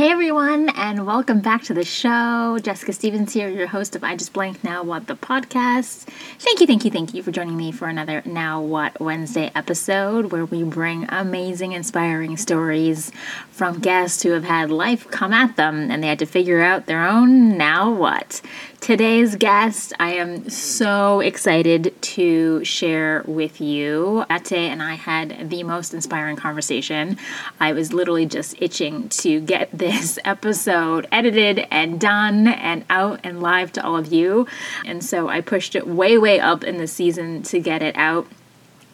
Hey everyone, and welcome back to the show. Jessica Stevens here, your host of I Just Blank Now What the podcast. Thank you, thank you, thank you for joining me for another Now What Wednesday episode where we bring amazing, inspiring stories from guests who have had life come at them and they had to figure out their own now what. Today's guest, I am so excited to share with you. Beate and I had the most inspiring conversation. I was literally just itching to get this episode edited and done and out and live to all of you. And so I pushed it way, way up in the season to get it out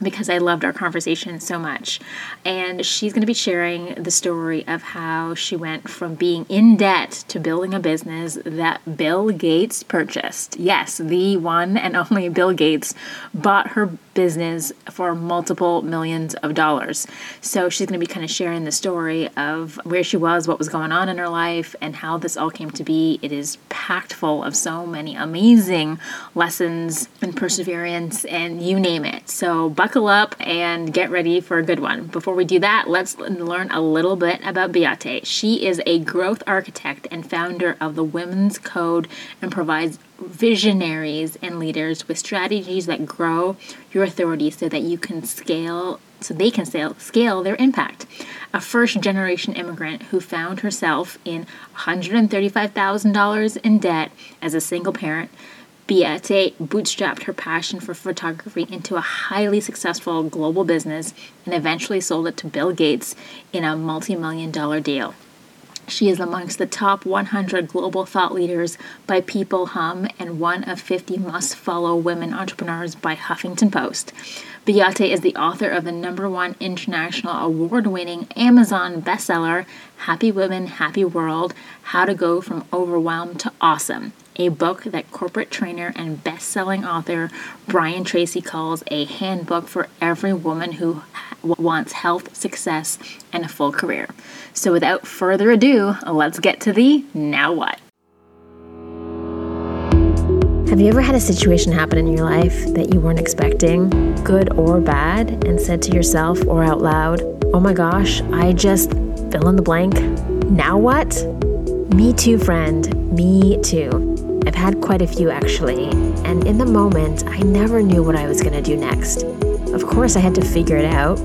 because I loved our conversation so much. And she's going to be sharing the story of how she went from being in debt to building a business that Bill Gates purchased. Yes, the one and only Bill Gates bought her business for multiple millions of dollars. So she's going to be kind of sharing the story of where she was, what was going on in her life, and how this all came to be. It is packed full of so many amazing lessons and perseverance and you name it. So buckle up and get ready for a good one. Before we do that, let's learn a little bit about Beate. She is a growth architect and founder of the Women's Code and provides visionaries and leaders with strategies that grow your authority so that you can scale so they can scale, scale their impact. A first generation immigrant who found herself in $135,000 in debt as a single parent, Beate bootstrapped her passion for photography into a highly successful global business and eventually sold it to Bill Gates in a multi million dollar deal. She is amongst the top 100 global thought leaders by PeopleHum and one of 50 must follow women entrepreneurs by Huffington Post. Beate is the author of the number one international award winning Amazon bestseller, Happy Women, Happy World How to Go from Overwhelmed to Awesome, a book that corporate trainer and best selling author Brian Tracy calls a handbook for every woman who wants health, success, and a full career. So, without further ado, let's get to the now what. Have you ever had a situation happen in your life that you weren't expecting, good or bad, and said to yourself or out loud, Oh my gosh, I just fill in the blank? Now what? Me too, friend. Me too. I've had quite a few actually, and in the moment, I never knew what I was going to do next. Of course, I had to figure it out,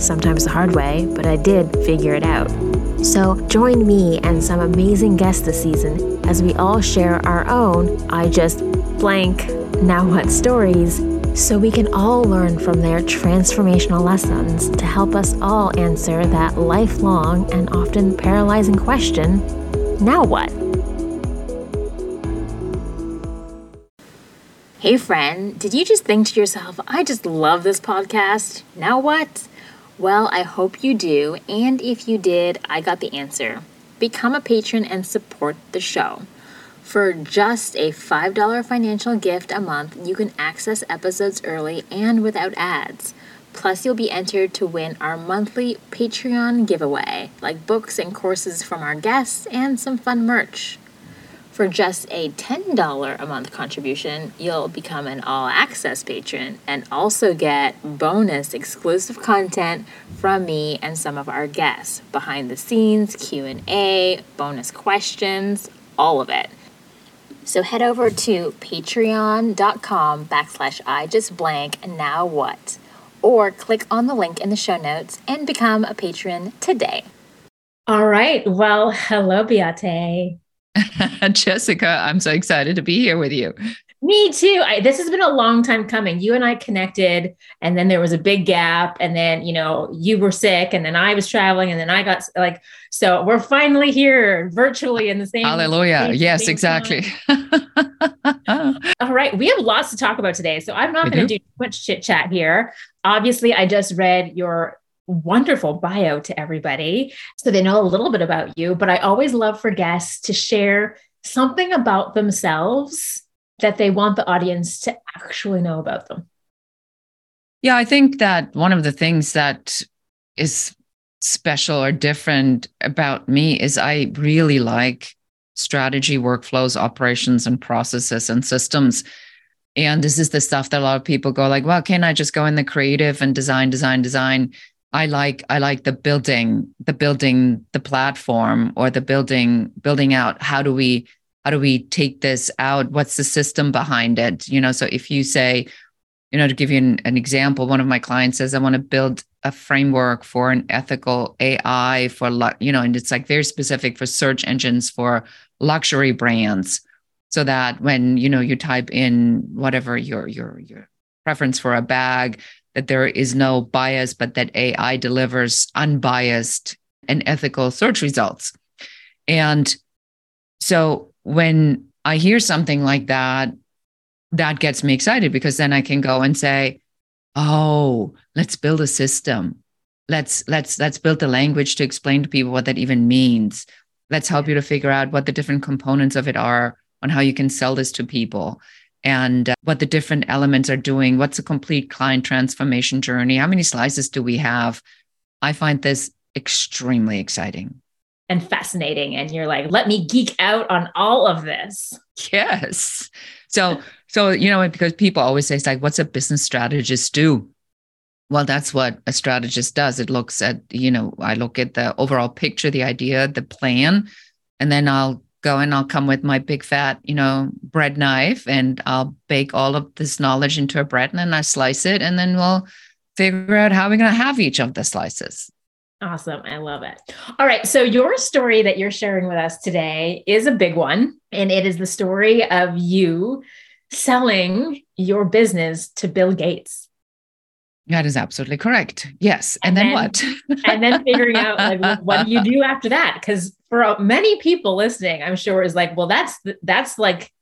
sometimes the hard way, but I did figure it out. So, join me and some amazing guests this season as we all share our own I just blank now what stories so we can all learn from their transformational lessons to help us all answer that lifelong and often paralyzing question now what? Hey, friend, did you just think to yourself, I just love this podcast? Now what? Well, I hope you do, and if you did, I got the answer. Become a patron and support the show. For just a $5 financial gift a month, you can access episodes early and without ads. Plus, you'll be entered to win our monthly Patreon giveaway, like books and courses from our guests and some fun merch. For just a $10 a month contribution, you'll become an all access patron and also get bonus exclusive content from me and some of our guests, behind the scenes, Q&A, bonus questions, all of it. So head over to patreon.com backslash I just blank now what or click on the link in the show notes and become a patron today. All right. Well, hello, Beate. Jessica, I'm so excited to be here with you. Me too. I, this has been a long time coming. You and I connected, and then there was a big gap, and then you know you were sick, and then I was traveling, and then I got like so. We're finally here, virtually in the same. Hallelujah! Same, yes, same exactly. All right, we have lots to talk about today, so I'm not going to do too much chit chat here. Obviously, I just read your wonderful bio to everybody so they know a little bit about you. But I always love for guests to share something about themselves that they want the audience to actually know about them. Yeah, I think that one of the things that is special or different about me is I really like strategy, workflows, operations, and processes and systems. And this is the stuff that a lot of people go like, well, can I just go in the creative and design, design, design? I like I like the building, the building the platform or the building building out how do we how do we take this out? What's the system behind it? You know, so if you say, you know, to give you an, an example, one of my clients says, I want to build a framework for an ethical AI for, you know, and it's like very specific for search engines for luxury brands so that when, you know, you type in whatever your, your, your preference for a bag, that there is no bias, but that AI delivers unbiased and ethical search results. And so when I hear something like that, that gets me excited because then I can go and say, "Oh, let's build a system. Let's let's let's build the language to explain to people what that even means. Let's help you to figure out what the different components of it are on how you can sell this to people." And uh, what the different elements are doing. What's a complete client transformation journey? How many slices do we have? I find this extremely exciting and fascinating and you're like let me geek out on all of this yes so so you know because people always say it's like what's a business strategist do well that's what a strategist does it looks at you know i look at the overall picture the idea the plan and then i'll and i'll come with my big fat you know bread knife and i'll bake all of this knowledge into a bread and then i slice it and then we'll figure out how we're going to have each of the slices Awesome. I love it. All right. So, your story that you're sharing with us today is a big one, and it is the story of you selling your business to Bill Gates. That is absolutely correct. Yes. And, and then, then, what? and then figuring out like what do you do after that? Because for many people listening, I'm sure is like, well, that's that's like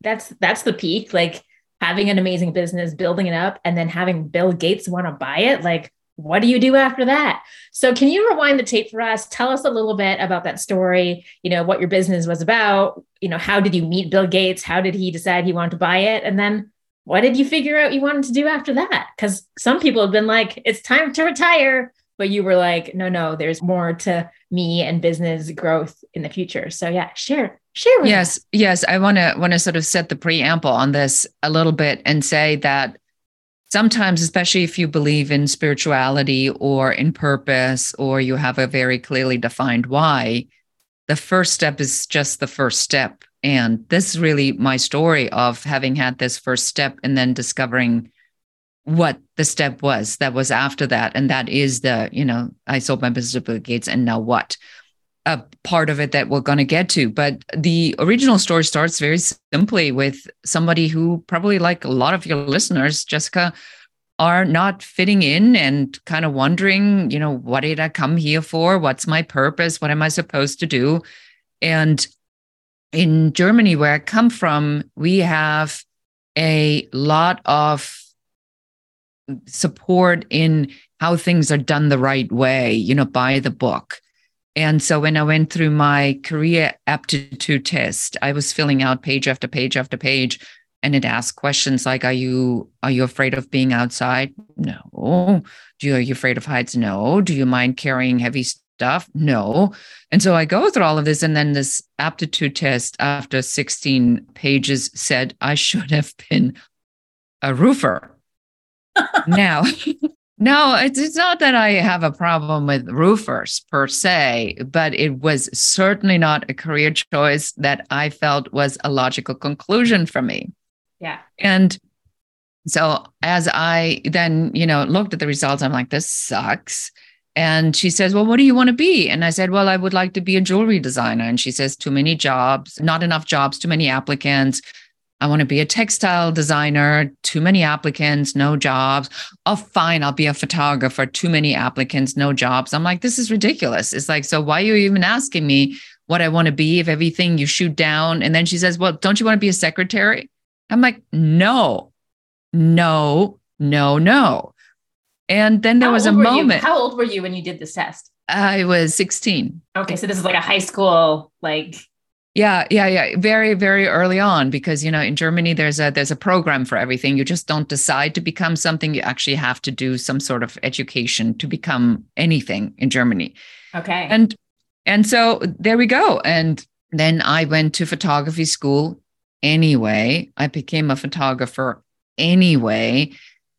that's that's the peak. Like having an amazing business, building it up, and then having Bill Gates want to buy it. Like what do you do after that? So, can you rewind the tape for us? Tell us a little bit about that story, you know, what your business was about, you know, how did you meet Bill Gates? How did he decide he wanted to buy it? And then what did you figure out you wanted to do after that? Because some people have been like, it's time to retire. But you were like, no, no, there's more to me and business growth in the future. So yeah, share, share. yes, yes. I want to want to sort of set the preamble on this a little bit and say that sometimes, especially if you believe in spirituality or in purpose, or you have a very clearly defined why, the first step is just the first step. And this is really my story of having had this first step and then discovering what the step was that was after that. And that is the, you know, I sold my business to Bill Gates and now what? A part of it that we're going to get to. But the original story starts very simply with somebody who, probably like a lot of your listeners, Jessica, are not fitting in and kind of wondering, you know, what did I come here for? What's my purpose? What am I supposed to do? And in Germany, where I come from, we have a lot of support in how things are done the right way, you know, by the book. And so when I went through my career aptitude test, I was filling out page after page after page and it asked questions like are you are you afraid of being outside? No. Do you are you afraid of heights? No. Do you mind carrying heavy stuff no and so i go through all of this and then this aptitude test after 16 pages said i should have been a roofer now No, it's, it's not that I have a problem with roofers per se, but it was certainly not a career choice that I felt was a logical conclusion for me. Yeah. And so as I then, you know, looked at the results, I'm like, this sucks. And she says, Well, what do you want to be? And I said, Well, I would like to be a jewelry designer. And she says, Too many jobs, not enough jobs, too many applicants. I want to be a textile designer, too many applicants, no jobs. Oh, fine, I'll be a photographer, too many applicants, no jobs. I'm like, this is ridiculous. It's like, so why are you even asking me what I want to be if everything you shoot down? And then she says, well, don't you want to be a secretary? I'm like, no, no, no, no. And then there How was a moment. You? How old were you when you did this test? I was 16. Okay. So this is like a high school, like yeah, yeah, yeah. Very, very early on, because you know, in Germany, there's a there's a program for everything. You just don't decide to become something. You actually have to do some sort of education to become anything in Germany. Okay. And and so there we go. And then I went to photography school anyway. I became a photographer anyway.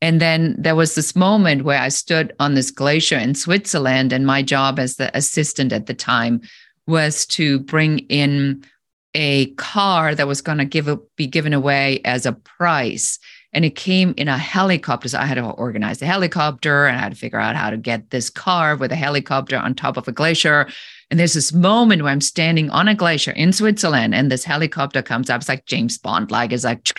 And then there was this moment where I stood on this glacier in Switzerland, and my job as the assistant at the time was to bring in a car that was going to give a, be given away as a prize. And it came in a helicopter. So I had to organize the helicopter and I had to figure out how to get this car with a helicopter on top of a glacier. And there's this moment where I'm standing on a glacier in Switzerland and this helicopter comes up. It's like James Bond, like it's like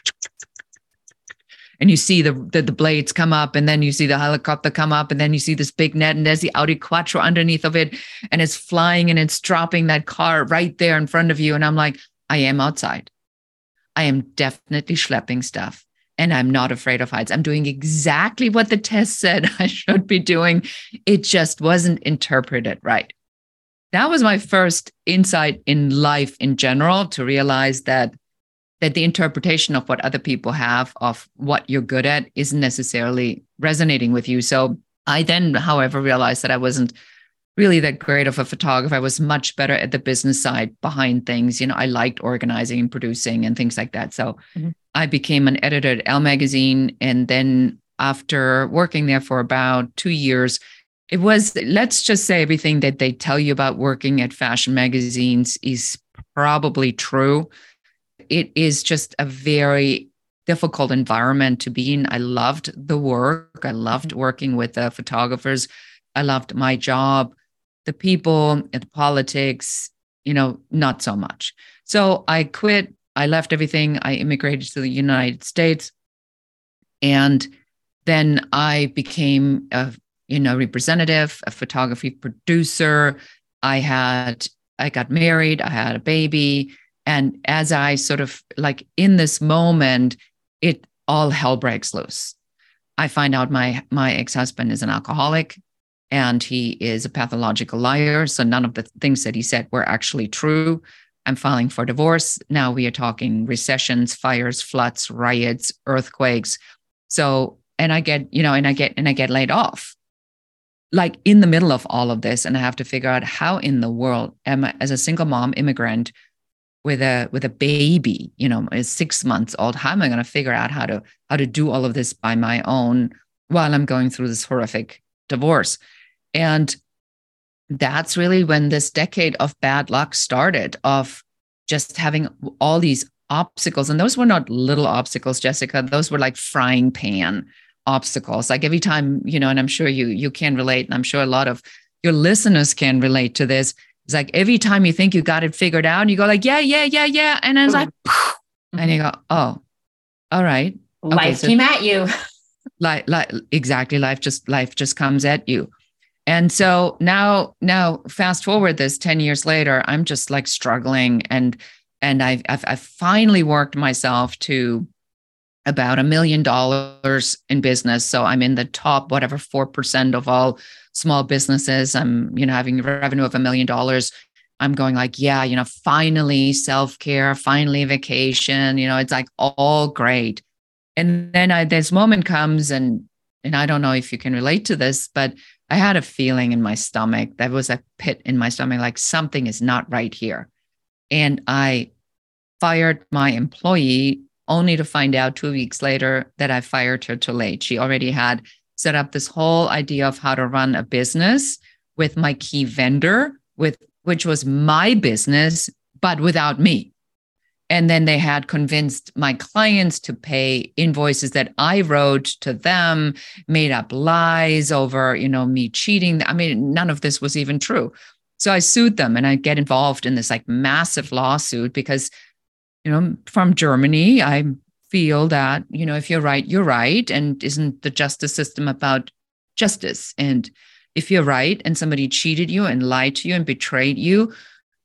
and you see the, the, the blades come up and then you see the helicopter come up and then you see this big net and there's the Audi Quattro underneath of it and it's flying and it's dropping that car right there in front of you and I'm like I am outside. I am definitely schlepping stuff and I'm not afraid of heights. I'm doing exactly what the test said I should be doing. It just wasn't interpreted right. That was my first insight in life in general to realize that that the interpretation of what other people have of what you're good at isn't necessarily resonating with you. So I then, however, realized that I wasn't really that great of a photographer. I was much better at the business side behind things. You know, I liked organizing and producing and things like that. So mm-hmm. I became an editor at Elle magazine. And then after working there for about two years, it was, let's just say everything that they tell you about working at fashion magazines is probably true it is just a very difficult environment to be in. I loved the work. I loved mm-hmm. working with the photographers. I loved my job. The people, the politics, you know, not so much. So I quit. I left everything. I immigrated to the United States. And then I became a, you know, representative, a photography producer. I had, I got married. I had a baby. And as I sort of like in this moment, it all hell breaks loose. I find out my my ex-husband is an alcoholic and he is a pathological liar. So none of the things that he said were actually true. I'm filing for divorce. Now we are talking recessions, fires, floods, riots, earthquakes. So, and I get, you know, and I get, and I get laid off like in the middle of all of this. And I have to figure out how in the world am I, as a single mom immigrant, with a with a baby you know six months old how am i going to figure out how to how to do all of this by my own while i'm going through this horrific divorce? And that's really when this decade of bad luck started of just having all these obstacles. And those were not little obstacles jessica. Those were like frying pan obstacles. Like every time you know and i'm sure you you can relate and i'm sure a lot of your listeners can relate to this it's like every time you think you got it figured out, you go like, yeah, yeah, yeah, yeah. And then it's like, mm-hmm. and you go, oh, all right. Okay, life so came at you. like, like exactly. Life just, life just comes at you. And so now, now fast forward this 10 years later, I'm just like struggling and, and I've, I've, I've finally worked myself to about a million dollars in business. So I'm in the top, whatever, 4% of all small businesses. I'm, you know, having revenue of a million dollars. I'm going like, yeah, you know, finally self care, finally vacation. You know, it's like all great. And then I, this moment comes, and and I don't know if you can relate to this, but I had a feeling in my stomach. There was a pit in my stomach, like something is not right here. And I fired my employee only to find out two weeks later that I fired her too late. She already had set up this whole idea of how to run a business with my key vendor, with which was my business, but without me. And then they had convinced my clients to pay invoices that I wrote to them, made up lies over, you know, me cheating. I mean, none of this was even true. So I sued them and I get involved in this like massive lawsuit because, you know, from Germany, I'm feel that, you know, if you're right, you're right. And isn't the justice system about justice? And if you're right and somebody cheated you and lied to you and betrayed you,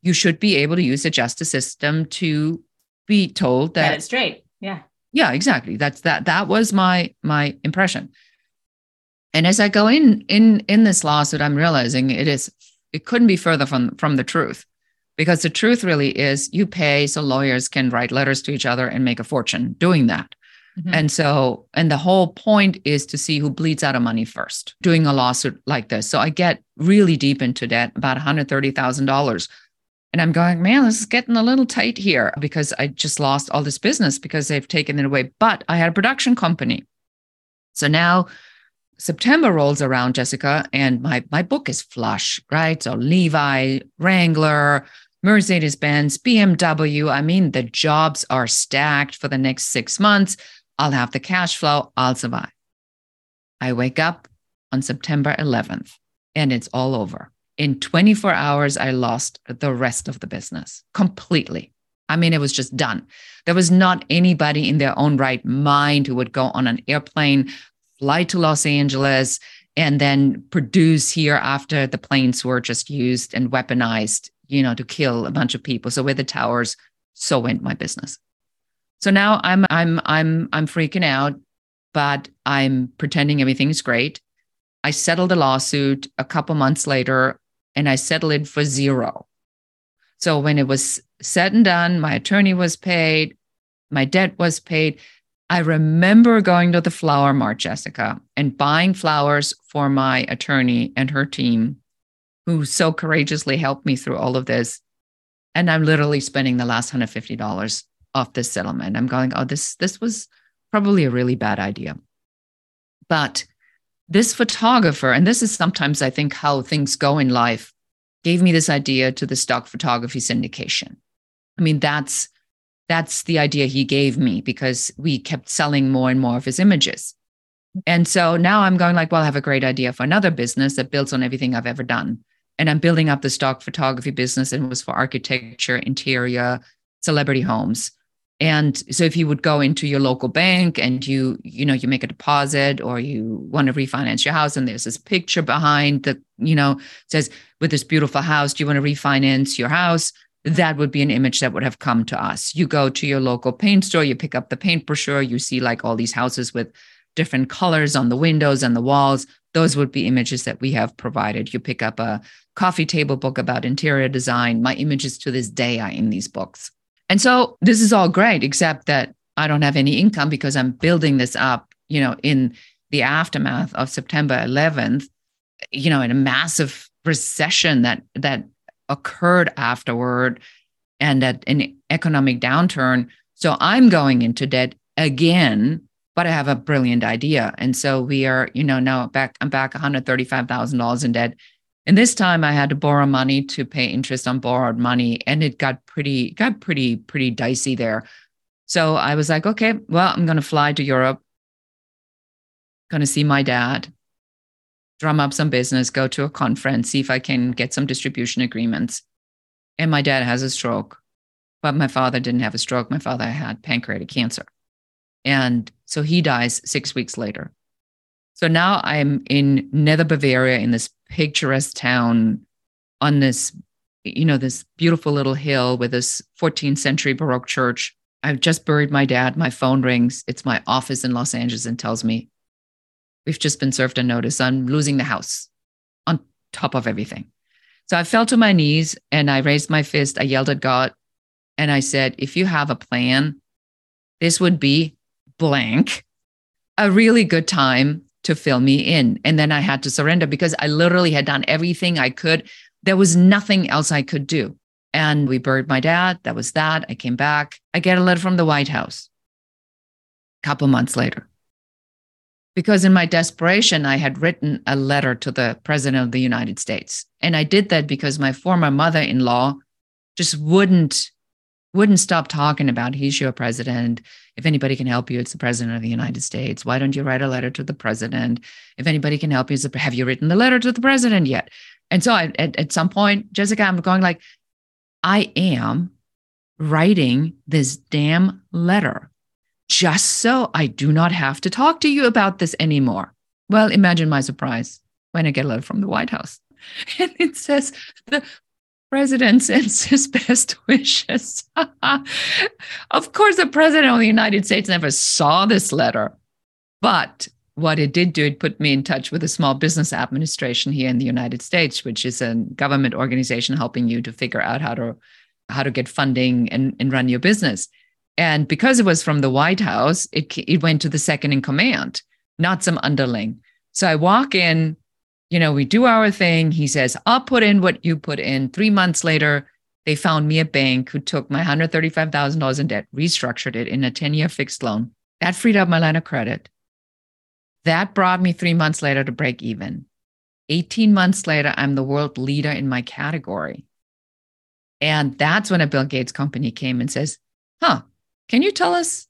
you should be able to use the justice system to be told that Get it straight. Yeah. Yeah, exactly. That's that that was my my impression. And as I go in in in this lawsuit, I'm realizing it is it couldn't be further from from the truth because the truth really is you pay so lawyers can write letters to each other and make a fortune doing that. Mm-hmm. And so, and the whole point is to see who bleeds out of money first doing a lawsuit like this. So I get really deep into debt, about $130,000. And I'm going, man, this is getting a little tight here because I just lost all this business because they've taken it away. But I had a production company. So now September rolls around, Jessica, and my my book is flush, right? So Levi, Wrangler, Mercedes Benz, BMW. I mean, the jobs are stacked for the next six months. I'll have the cash flow. I'll survive. I wake up on September 11th and it's all over. In 24 hours, I lost the rest of the business completely. I mean, it was just done. There was not anybody in their own right mind who would go on an airplane, fly to Los Angeles, and then produce here after the planes were just used and weaponized, you know, to kill a bunch of people. So with the towers, so went my business. So now I'm I'm I'm I'm freaking out, but I'm pretending everything's great. I settled the lawsuit a couple months later and I settled it for zero. So when it was said and done, my attorney was paid, my debt was paid. I remember going to the flower mart, Jessica, and buying flowers for my attorney and her team, who so courageously helped me through all of this. And I'm literally spending the last $150 off this settlement. I'm going, oh, this this was probably a really bad idea. But this photographer, and this is sometimes I think how things go in life, gave me this idea to the stock photography syndication. I mean, that's that's the idea he gave me because we kept selling more and more of his images. And so now I'm going like, well, I have a great idea for another business that builds on everything I've ever done. And I'm building up the stock photography business and it was for architecture, interior, celebrity homes. And so if you would go into your local bank and you, you know, you make a deposit or you want to refinance your house and there's this picture behind the, you know, says with this beautiful house, do you want to refinance your house? That would be an image that would have come to us. You go to your local paint store, you pick up the paint brochure, you see like all these houses with different colors on the windows and the walls. Those would be images that we have provided. You pick up a coffee table book about interior design. My images to this day are in these books. And so this is all great, except that I don't have any income because I'm building this up, you know, in the aftermath of September 11th, you know, in a massive recession that that occurred afterward and at an economic downturn. So I'm going into debt again, but I have a brilliant idea. And so we are, you know, now back, I'm back $135,000 in debt and this time I had to borrow money to pay interest on borrowed money. And it got pretty, got pretty, pretty dicey there. So I was like, okay, well, I'm going to fly to Europe, going to see my dad, drum up some business, go to a conference, see if I can get some distribution agreements. And my dad has a stroke, but my father didn't have a stroke. My father had pancreatic cancer. And so he dies six weeks later. So now I'm in Nether Bavaria in this picturesque town on this, you know, this beautiful little hill with this 14th century Baroque church. I've just buried my dad. My phone rings. It's my office in Los Angeles and tells me, We've just been served a notice. I'm losing the house on top of everything. So I fell to my knees and I raised my fist. I yelled at God and I said, If you have a plan, this would be blank, a really good time to fill me in. And then I had to surrender because I literally had done everything I could. There was nothing else I could do. And we buried my dad. That was that. I came back. I get a letter from the White House a couple months later. Because in my desperation, I had written a letter to the President of the United States. And I did that because my former mother in law just wouldn't wouldn't stop talking about he's your president. If anybody can help you, it's the president of the United States. Why don't you write a letter to the president? If anybody can help you, have you written the letter to the president yet? And so I, at, at some point, Jessica, I'm going like, I am writing this damn letter just so I do not have to talk to you about this anymore. Well, imagine my surprise when I get a letter from the White House. And it says the president sends his best wishes. of course, the president of the United States never saw this letter, but what it did do, it put me in touch with the Small Business Administration here in the United States, which is a government organization helping you to figure out how to how to get funding and, and run your business. And because it was from the White House, it, it went to the second in command, not some underling. So I walk in you know, we do our thing. He says, I'll put in what you put in. Three months later, they found me a bank who took my $135,000 in debt, restructured it in a 10 year fixed loan. That freed up my line of credit. That brought me three months later to break even. 18 months later, I'm the world leader in my category. And that's when a Bill Gates company came and says, Huh, can you tell us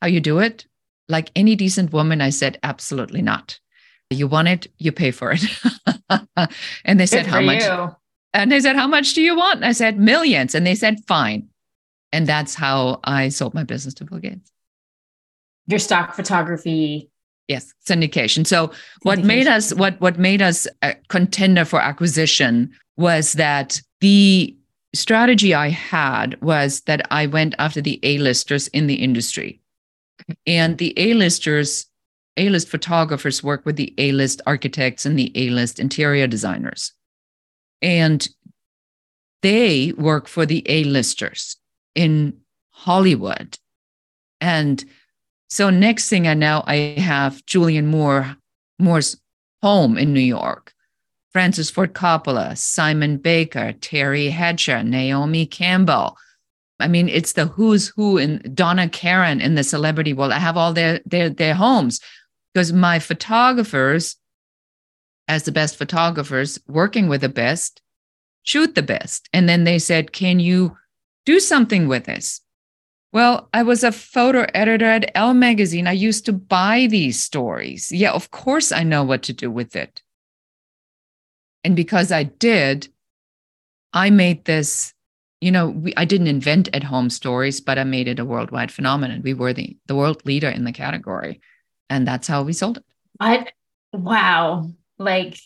how you do it? Like any decent woman, I said, Absolutely not. You want it, you pay for it. and they said, How much? You. And they said, How much do you want? And I said, Millions. And they said, Fine. And that's how I sold my business to Bill Gates. Your stock photography Yes, syndication. So syndication. what made us what what made us a contender for acquisition was that the strategy I had was that I went after the A-listers in the industry. And the A-listers, A-list photographers work with the A-list architects and the A-list interior designers. And they work for the A-listers in Hollywood. And so next thing I know, I have Julianne Moore, Moore's home in New York. Francis Ford Coppola, Simon Baker, Teri Hatcher, Naomi Campbell. I mean, it's the who's who in Donna Karan in the celebrity world. I have all their their their homes because my photographers, as the best photographers, working with the best, shoot the best. And then they said, "Can you do something with this?" Well, I was a photo editor at Elle magazine. I used to buy these stories. Yeah, of course I know what to do with it. And because I did, I made this, you know, we, I didn't invent at home stories, but I made it a worldwide phenomenon. We were the, the world leader in the category. And that's how we sold it. I, wow. Like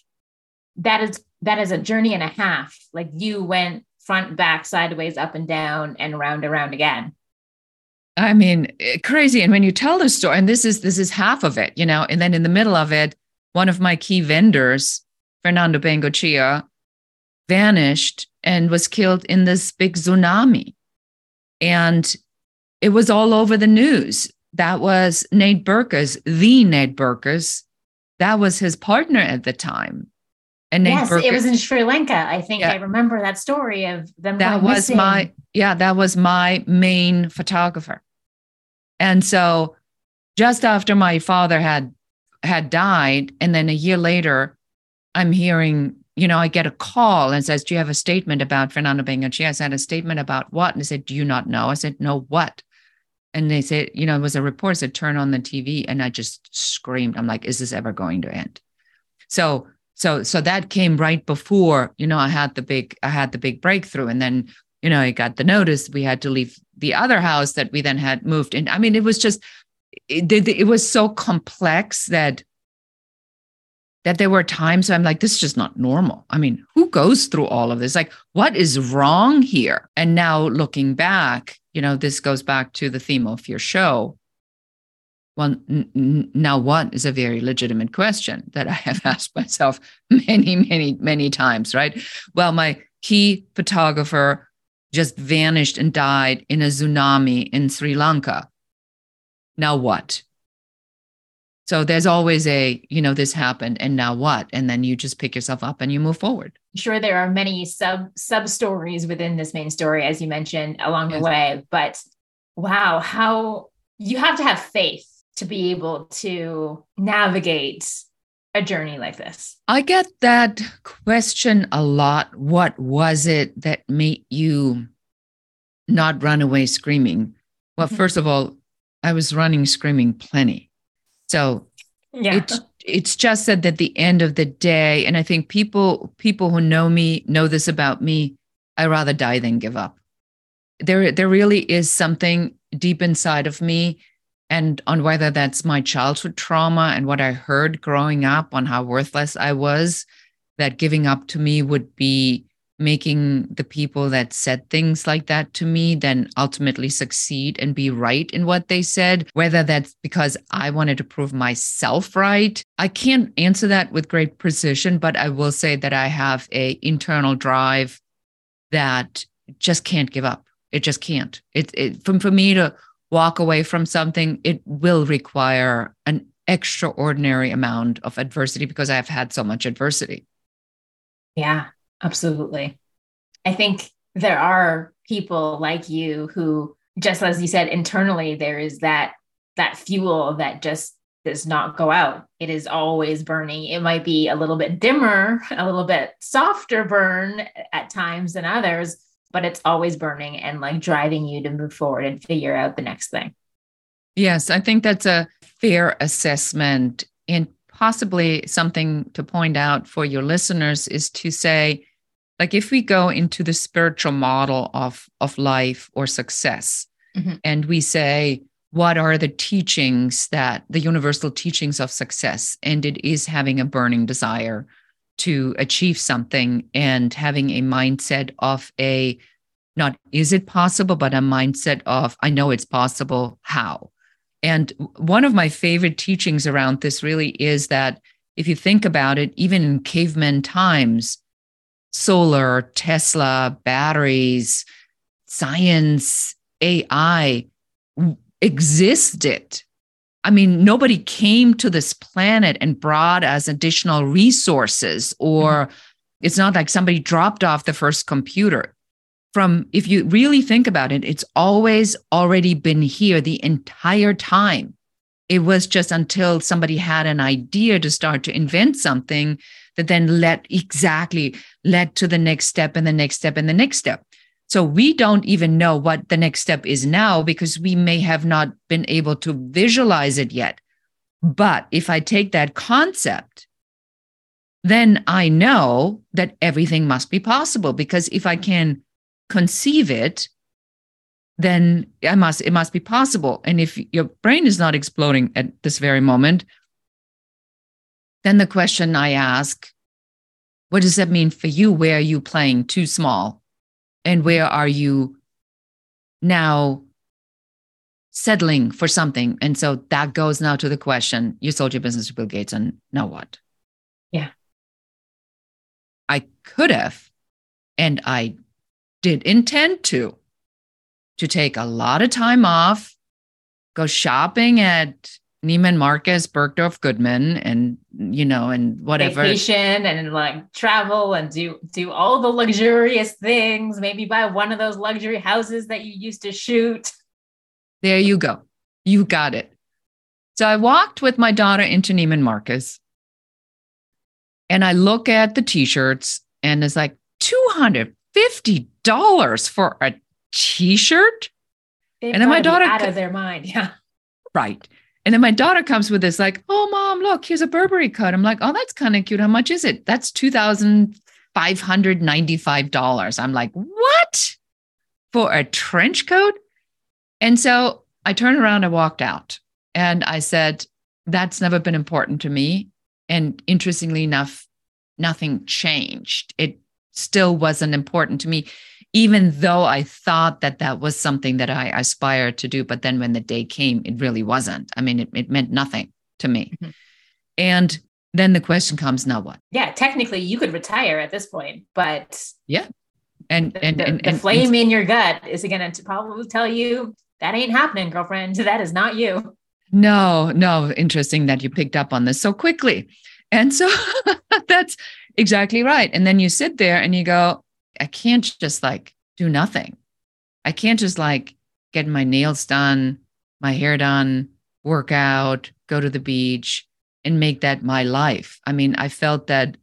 that is, that is a journey and a half. Like you went front, back, sideways, up and down and round around again. I mean, eh, crazy. And when you tell the story, and this is this is half of it, you know, and then in the middle of it, one of my key vendors Fernando Bengochea, vanished and was killed in this big tsunami. And it was all over the news. That was Nate Berkus, the Nate Berkus. That was his partner at the time. And Nate yes, Berkus, it was in Sri Lanka. I think yeah, I remember that story of them. That was missing. my yeah, that was my main photographer. And so just after my father had had died, and then a year later, I'm hearing, you know, I get a call and says, Do you have a statement about Fernando Bengochea? I said, A statement about what? And they said, Do you not know? I said, No, what? And they said, you know, it was a report said, turn on the TV. And I just screamed. I'm like, is this ever going to end? So, so, so that came right before, you know, I had the big, I had the big breakthrough. And then, you know, I got the notice we had to leave the other house that we then had moved in. I mean, it was just, it, it was so complex that that there were times I'm like, this is just not normal. I mean, who goes through all of this? Like, what is wrong here? And now looking back, you know, this goes back to the theme of your show. Well, n- n- now what is a very legitimate question that I have asked myself many, many, many times, right? Well, my key photographer just vanished and died in a tsunami in Sri Lanka. Now what? So there's always a, you know, this happened and now what? And then you just pick yourself up and you move forward. Sure, there are many sub sub stories within this main story, as you mentioned along yes. the way. But wow, how you have to have faith to be able to navigate a journey like this. I get that question a lot. What was it that made you not run away screaming? Well, mm-hmm. first of all, I was running screaming plenty. So yeah. it's it's just that the end of the day, and I think people people who know me know this about me, I rather die than give up. There there really is something deep inside of me and on whether that's my childhood trauma and what I heard growing up on how worthless I was, that giving up to me would be making the people that said things like that to me then ultimately succeed and be right in what they said. Whether that's because i wanted to prove myself right i can't answer that with great precision but i will say that i have a internal drive that just can't give up. It just can't. It, it from for me to walk away from something it will require an extraordinary amount of adversity because i've had so much adversity. Yeah Absolutely. I think there are people like you who just as you said internally there is that that fuel that just does not go out. It is always burning. It might be a little bit dimmer, a little bit softer burn at times than others, but it's always burning and like driving you to move forward and figure out the next thing. Yes, I think that's a fair assessment. And possibly something to point out for your listeners is to say, like, if we go into the spiritual model of, of life or success, mm-hmm. and we say, what are the teachings that the universal teachings of success? And it is having a burning desire to achieve something and having a mindset of a not is it possible, but a mindset of I know it's possible. How? And one of my favorite teachings around this really is that if you think about it, even in caveman times, solar, Tesla, batteries, science, AI, existed. I mean, nobody came to this planet and brought us additional resources, or mm-hmm. it's not like somebody dropped off the first computer. From, if you really think about it, it's always already been here the entire time. It was just until somebody had an idea to start to invent something that then led exactly led to the next step and the next step and the next step. So we don't even know what the next step is now because we may have not been able to visualize it yet. But if I take that concept, then I know that everything must be possible because if I can conceive it, then I must it must be possible. And if your brain is not exploding at this very moment, then the question I ask, what does that mean for you? Where are you playing too small? and where are you now settling for something and so that goes now to the question you sold your business to bill gates and now what yeah i could have and i did intend to to take a lot of time off go shopping at Neiman Marcus, Bergdorf Goodman, and you know, and whatever. Vacation and like travel and do do all the luxurious things. Maybe buy one of those luxury houses that you used to shoot. There you go. You got it. So I walked with my daughter into Neiman Marcus, and I look at the t-shirts, and it's like two hundred fifty dollars for a t-shirt. They've and then my daughter out of their mind, yeah. Right. And then my daughter comes with this, like, oh, mom, look, here's a Burberry coat. I'm like, oh, that's kind of cute. How much is it? That's $2,595. I'm like, what? For a trench coat? And so I turned around and walked out. And I said, that's never been important to me. And interestingly enough, nothing changed. It still wasn't important to me even though I thought that that was something that I aspired to do. But then when the day came, it really wasn't. I mean, it, it meant nothing to me. Mm-hmm. And then the question comes, now what? Yeah, technically you could retire at this point, but yeah. And the, and, the, and, the and, flame in your gut is going to probably tell you that ain't happening, girlfriend. That is not you. No, no. Interesting that you picked up on this so quickly. And so that's exactly right. And then you sit there and you go, I can't just like do nothing. I can't just like get my nails done, my hair done, work out, go to the beach, and make that my life. I mean, I felt that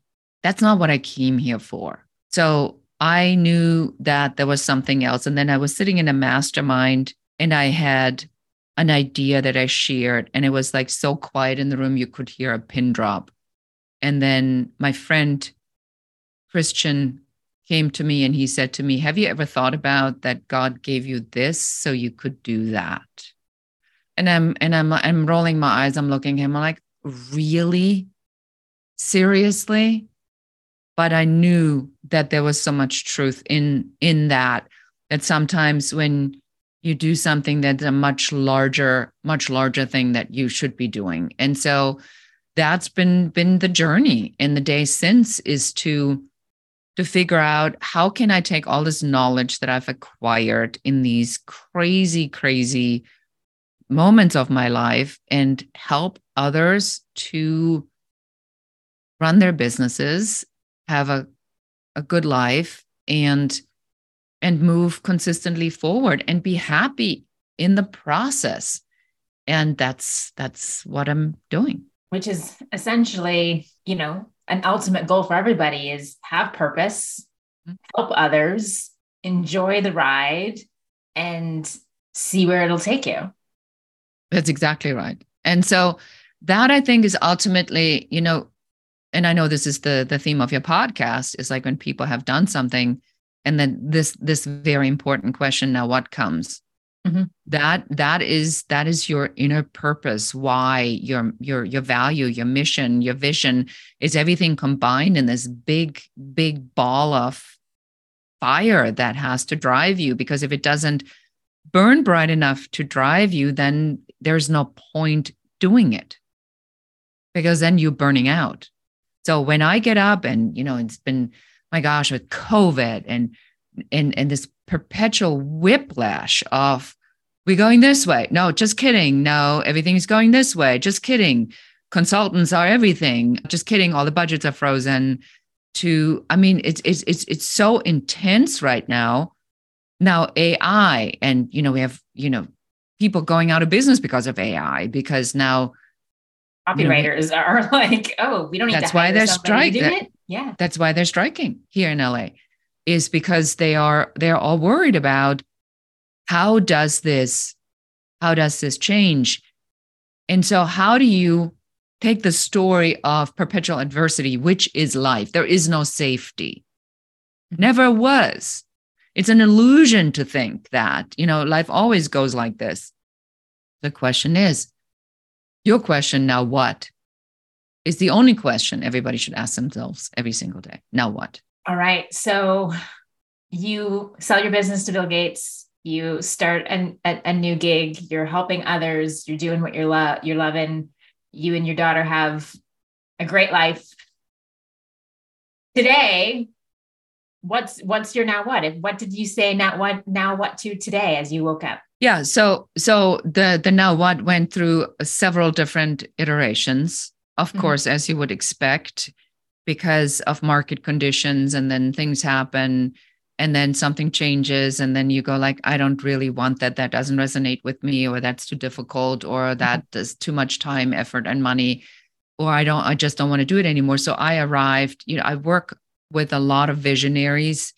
that's not what I came here for. So I knew that there was something else. And then I was sitting in a mastermind and I had an idea that I shared. And it was like so quiet in the room, you could hear a pin drop. And then my friend, Christian came to me and he said to me, Have you ever thought about that God gave you this so you could do that? And I'm and I'm I'm rolling my eyes, I'm looking at him, I'm like, really? Seriously? But I knew that there was so much truth in in that that sometimes when you do something that's a much larger, much larger thing that you should be doing. And so that's been been the journey in the days since is to to figure out how can I take all this knowledge that I've acquired in these crazy, crazy moments of my life and help others to run their businesses, have a, a good life and and move consistently forward and be happy in the process. and that's that's what i'm doing which is essentially you know an ultimate goal for everybody is have purpose help others enjoy the ride and see where it'll take you. That's exactly right. And so that i think is ultimately you know and i know this is the the theme of your podcast is like when people have done something and then this this very important question now what comes mm-hmm. that that is that is your inner purpose why your your your value your mission your vision is everything combined in this big big ball of fire that has to drive you. Because if it doesn't burn bright enough to drive you then there's no point doing it. Because then you're burning out. So when i get up and you know it's been my gosh, with COVID and and and this perpetual whiplash of we're going this way. No, just kidding. No, everything's going this way. Just kidding. Consultants are everything. Just kidding. All the budgets are frozen. To I mean, it's it's it's it's so intense right now. Now AI and you know we have you know people going out of business because of AI because now copywriters you know, are like, oh, we don't need that's why they're striking. Yeah. That's why they're striking here in LA, is because they are they're all worried about how does this how does this change? And so how do you take the story of perpetual adversity, which is life? There is no safety. Never was. It's an illusion to think that, you know, life always goes like this. The question is, your question now what? Is the only question everybody should ask themselves every single day. Now what? All right. So you sell your business to Bill Gates, you start an, a, a new gig, you're helping others, you're doing what you're lo- you're loving. You and your daughter have a great life. Today, what's what's your now what? What did you say now what now what to today as you woke up? Yeah, so so the the now what went through several different iterations, of mm-hmm. course, as you would expect, because of market conditions, and then things happen, and then something changes, and then you go like, I don't really want that. That doesn't resonate with me, or that's too difficult, or mm-hmm. that mm-hmm. too much time, effort, and money, or I don't, I just don't want to do it anymore. So I arrived. You know, I work with a lot of visionaries,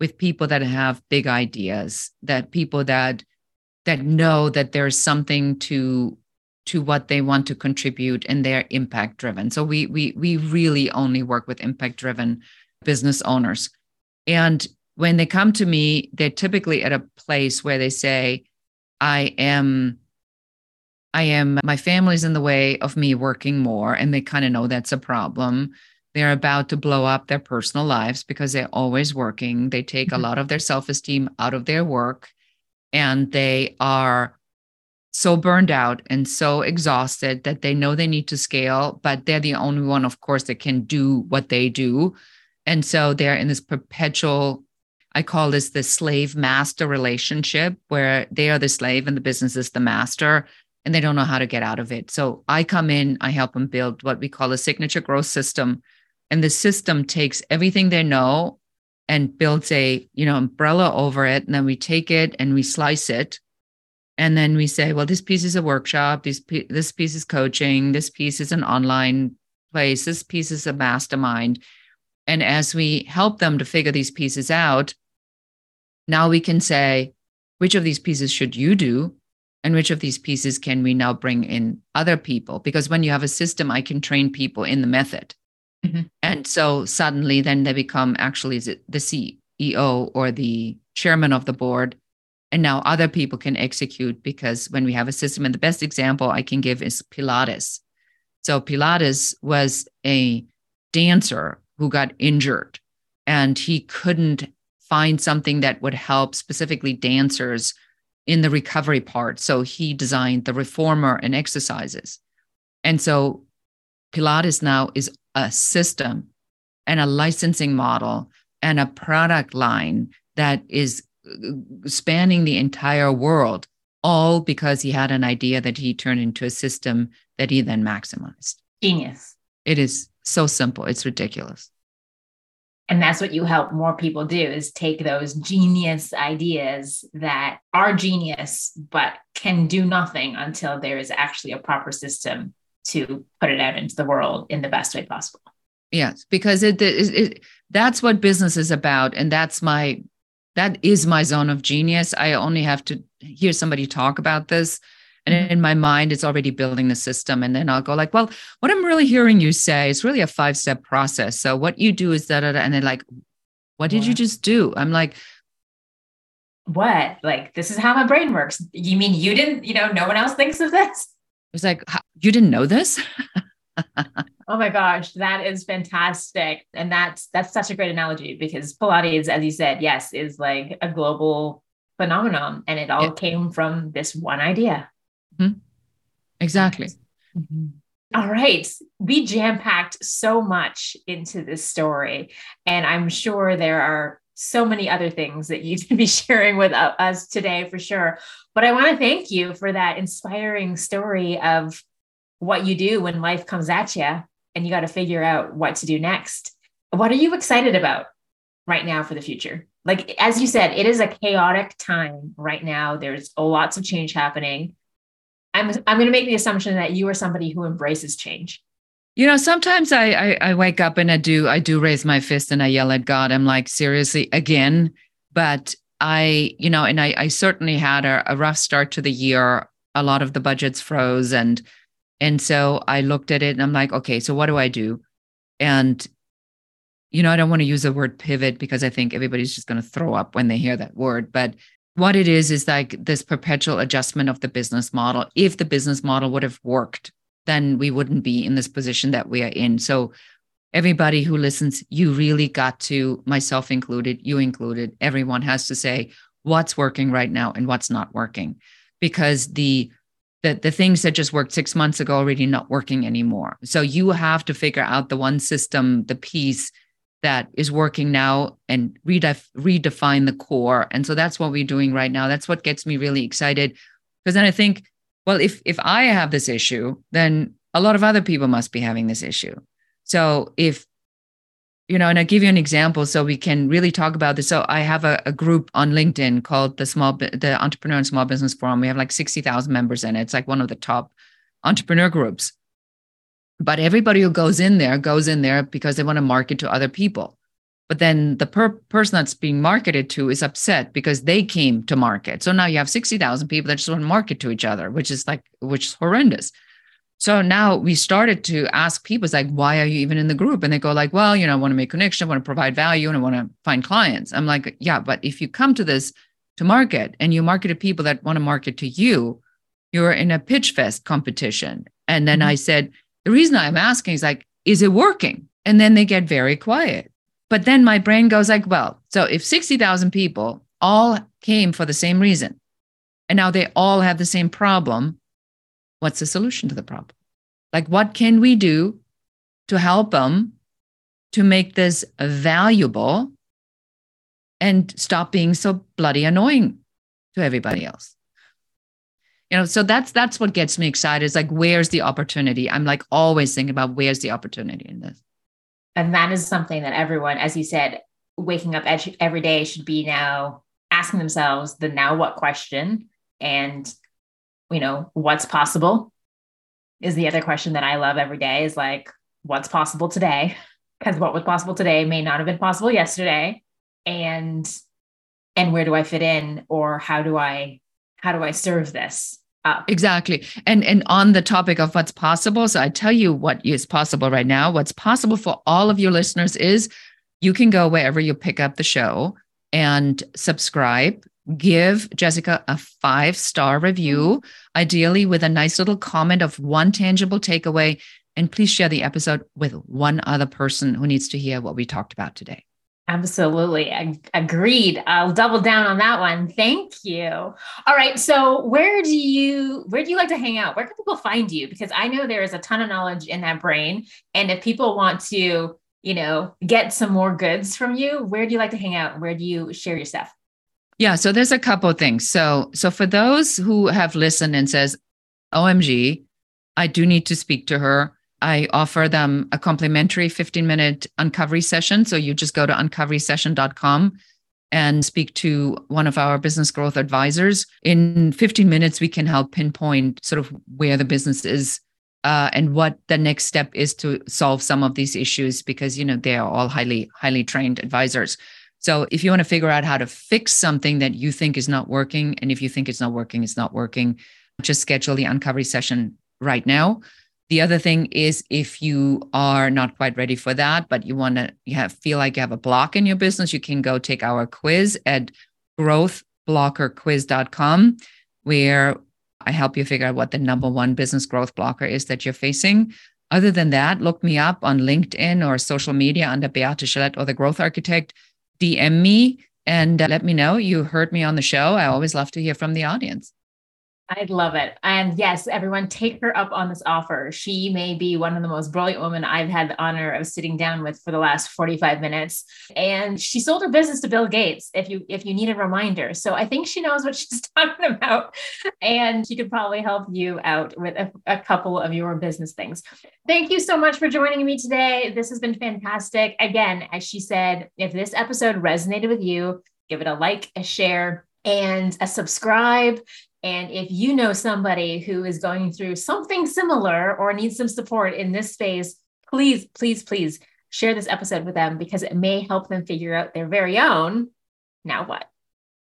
with people that have big ideas, that people that that know that there's something to to what they want to contribute and they're impact driven. So we we we really only work with impact driven business owners. And when they come to me they're typically at a place where they say i am i am my family's in the way of me working more and they kind of know that's a problem. They're about to blow up their personal lives because they're always working. They take mm-hmm. a lot of their self-esteem out of their work and they are so burned out and so exhausted that they know they need to scale, but they're the only one, of course, that can do what they do. And so they're in this perpetual, I call this the slave master relationship where they are the slave and the business is the master and they don't know how to get out of it. So I come in, I help them build what we call a signature growth system. And the system takes everything they know and builds a you know umbrella over it and then we take it and we slice it and then we say well this piece is a workshop. This this piece is coaching. This piece is an online place. This piece is a mastermind. And as we help them to figure these pieces out now we can say which of these pieces should you do? And which of these pieces can we now bring in other people? Because when you have a system i can train people in the method. Mm-hmm. And so suddenly then they become actually is it the CEO or the chairman of the board. And now other people can execute because when we have a system, and the best example I can give is Pilates. So Pilates was a dancer who got injured and he couldn't find something that would help specifically dancers in the recovery part. So he designed the reformer and exercises. And so Pilates now is a system and a licensing model and a product line that is spanning the entire world, all because he had an idea that he turned into a system that he then maximized. Genius. It is so simple. It's ridiculous. And that's what you help more people do is take those genius ideas that are genius, but can do nothing until there is actually a proper system to put it out into the world in the best way possible. Yes, because it, it, it that's what business is about. And that's my that is my zone of genius. I only have to hear somebody talk about this. And mm-hmm. in my mind, it's already building the system. And then I'll go like, well, what I'm really hearing you say is really a five step process. So what you do is that, and then like, what did you just do? I'm like, what? Like, this is how my brain works. You mean you didn't, you know, no one else thinks of this? It's like, you didn't know this? oh my gosh, that is fantastic. And that's that's such a great analogy because Pilates, as you said, yes, is like a global phenomenon. And it all yeah. came from this one idea. Mm-hmm. Exactly. Mm-hmm. All right. We jam packed so much into this story. And I'm sure there are so many other things that you would be sharing with us today for sure. But I want to thank you for that inspiring story of what you do when life comes at you and you got to figure out what to do next. What are you excited about right now for the future? Like, as you said, it is a chaotic time right now. There's lots of change happening. I'm, I'm going to make the assumption that you are somebody who embraces change. You know, sometimes I, I, I wake up and I do I do raise my fist and I yell at God. I'm like, seriously, again. But I, you know, and I, I certainly had a, a rough start to the year. A lot of the budgets froze, and and so I looked at it and I'm like, okay, so what do I do? And, you know, I don't want to use the word pivot because I think everybody's just going to throw up when they hear that word. But what it is, is like this perpetual adjustment of the business model. If the business model would have worked, then we wouldn't be in this position that we are in. So, everybody who listens, you really got to, myself included, you included, everyone has to say what's working right now and what's not working because the that the things that just worked six months ago already not working anymore. So you have to figure out the one system, the piece that is working now and redef- redefine the core. And so that's what we're doing right now. That's what gets me really excited. Because then I think, well, if if I have this issue, then a lot of other people must be having this issue. So if you know, and I give you an example so we can really talk about this. So I have a, a group on LinkedIn called the Small the Entrepreneur and Small Business Forum. We have like sixty thousand members in it. It's like one of the top entrepreneur groups. But everybody who goes in there goes in there because they want to market to other people. But then the per- person that's being marketed to is upset because they came to market. So now you have 60,000 people that just want to market to each other, which is like, which is horrendous. So now we started to ask people, it's like, why are you even in the group? And they go like, well, you know, I want to make connection, I want to provide value, and I want to find clients. I'm like, yeah, but if you come to this to market and you market to people that want to market to you, you're in a pitch fest competition. And then mm-hmm. I said, the reason I'm asking is like, is it working? And then they get very quiet. But then my brain goes like, well, so if 60,000 people all came for the same reason, and now they all have the same problem, what's the solution to the problem? Like, what can we do to help them to make this valuable and stop being so bloody annoying to everybody else? You know, so that's that's what gets me excited. Is like, where's the opportunity? I'm like always thinking about where's the opportunity in this. And that is something that everyone, as you said, waking up every day should be now asking themselves the now what question and you know, what's possible is the other question that I love every day is like, what's possible today? Because what was possible today may not have been possible yesterday. And and where do I fit in or how do I how do I serve this? Up? Exactly. And and on the topic of what's possible, so I tell you what is possible right now. What's possible for all of your listeners is you can go wherever you pick up the show and subscribe give Jessica a five star review, ideally with a nice little comment of one tangible takeaway. And please share the episode with one other person who needs to hear what we talked about today. Absolutely. Agreed. I'll double down on that one. Thank you. All right. So where do you where do you like to hang out? Where can people find you? Because I know there is a ton of knowledge in that brain. And if people want to, you know, get some more goods from you, where do you like to hang out? Where do you share your stuff? Yeah, so there's a couple things. So so for those who have listened and says, "OMG, I do need to speak to her." I offer them a complimentary 15 minute uncovery session. So you just go to uncoverysession.com and speak to one of our business growth advisors. In 15 minutes, we can help pinpoint sort of where the business is uh, and what the next step is to solve some of these issues because you know they are all highly highly trained advisors. So if you want to figure out how to fix something that you think is not working, and if you think it's not working, it's not working, just schedule the uncovery session right now. The other thing is if you are not quite ready for that, but you want to you have feel like you have a block in your business, you can go take our quiz at growthblockerquiz.com where I help you figure out what the number one business growth blocker is that you're facing. Other than that, look me up on LinkedIn or social media under Beate Chelette or the Growth Architect. DM me and uh, let me know you heard me on the show. I always love to hear from the audience. I'd love it. And yes, everyone take her up on this offer. She may be one of the most brilliant women I've had the honor of sitting down with for the last 45 minutes. And she sold her business to Bill Gates if you if you need a reminder. So I think she knows what she's talking about. And she could probably help you out with a, a couple of your business things. Thank you so much for joining me today. This has been fantastic. Again, as she said, if this episode resonated with you, give it a like, a share, and a subscribe and if you know somebody who is going through something similar or needs some support in this space, please, please, please share this episode with them because it may help them figure out their very own now what.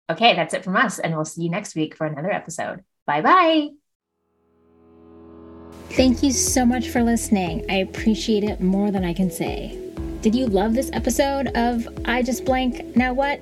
Okay, that's it from us. And we'll see you next week for another episode. Bye bye. Thank you so much for listening. I appreciate it more than I can say. Did you love this episode of I Just Blank Now What?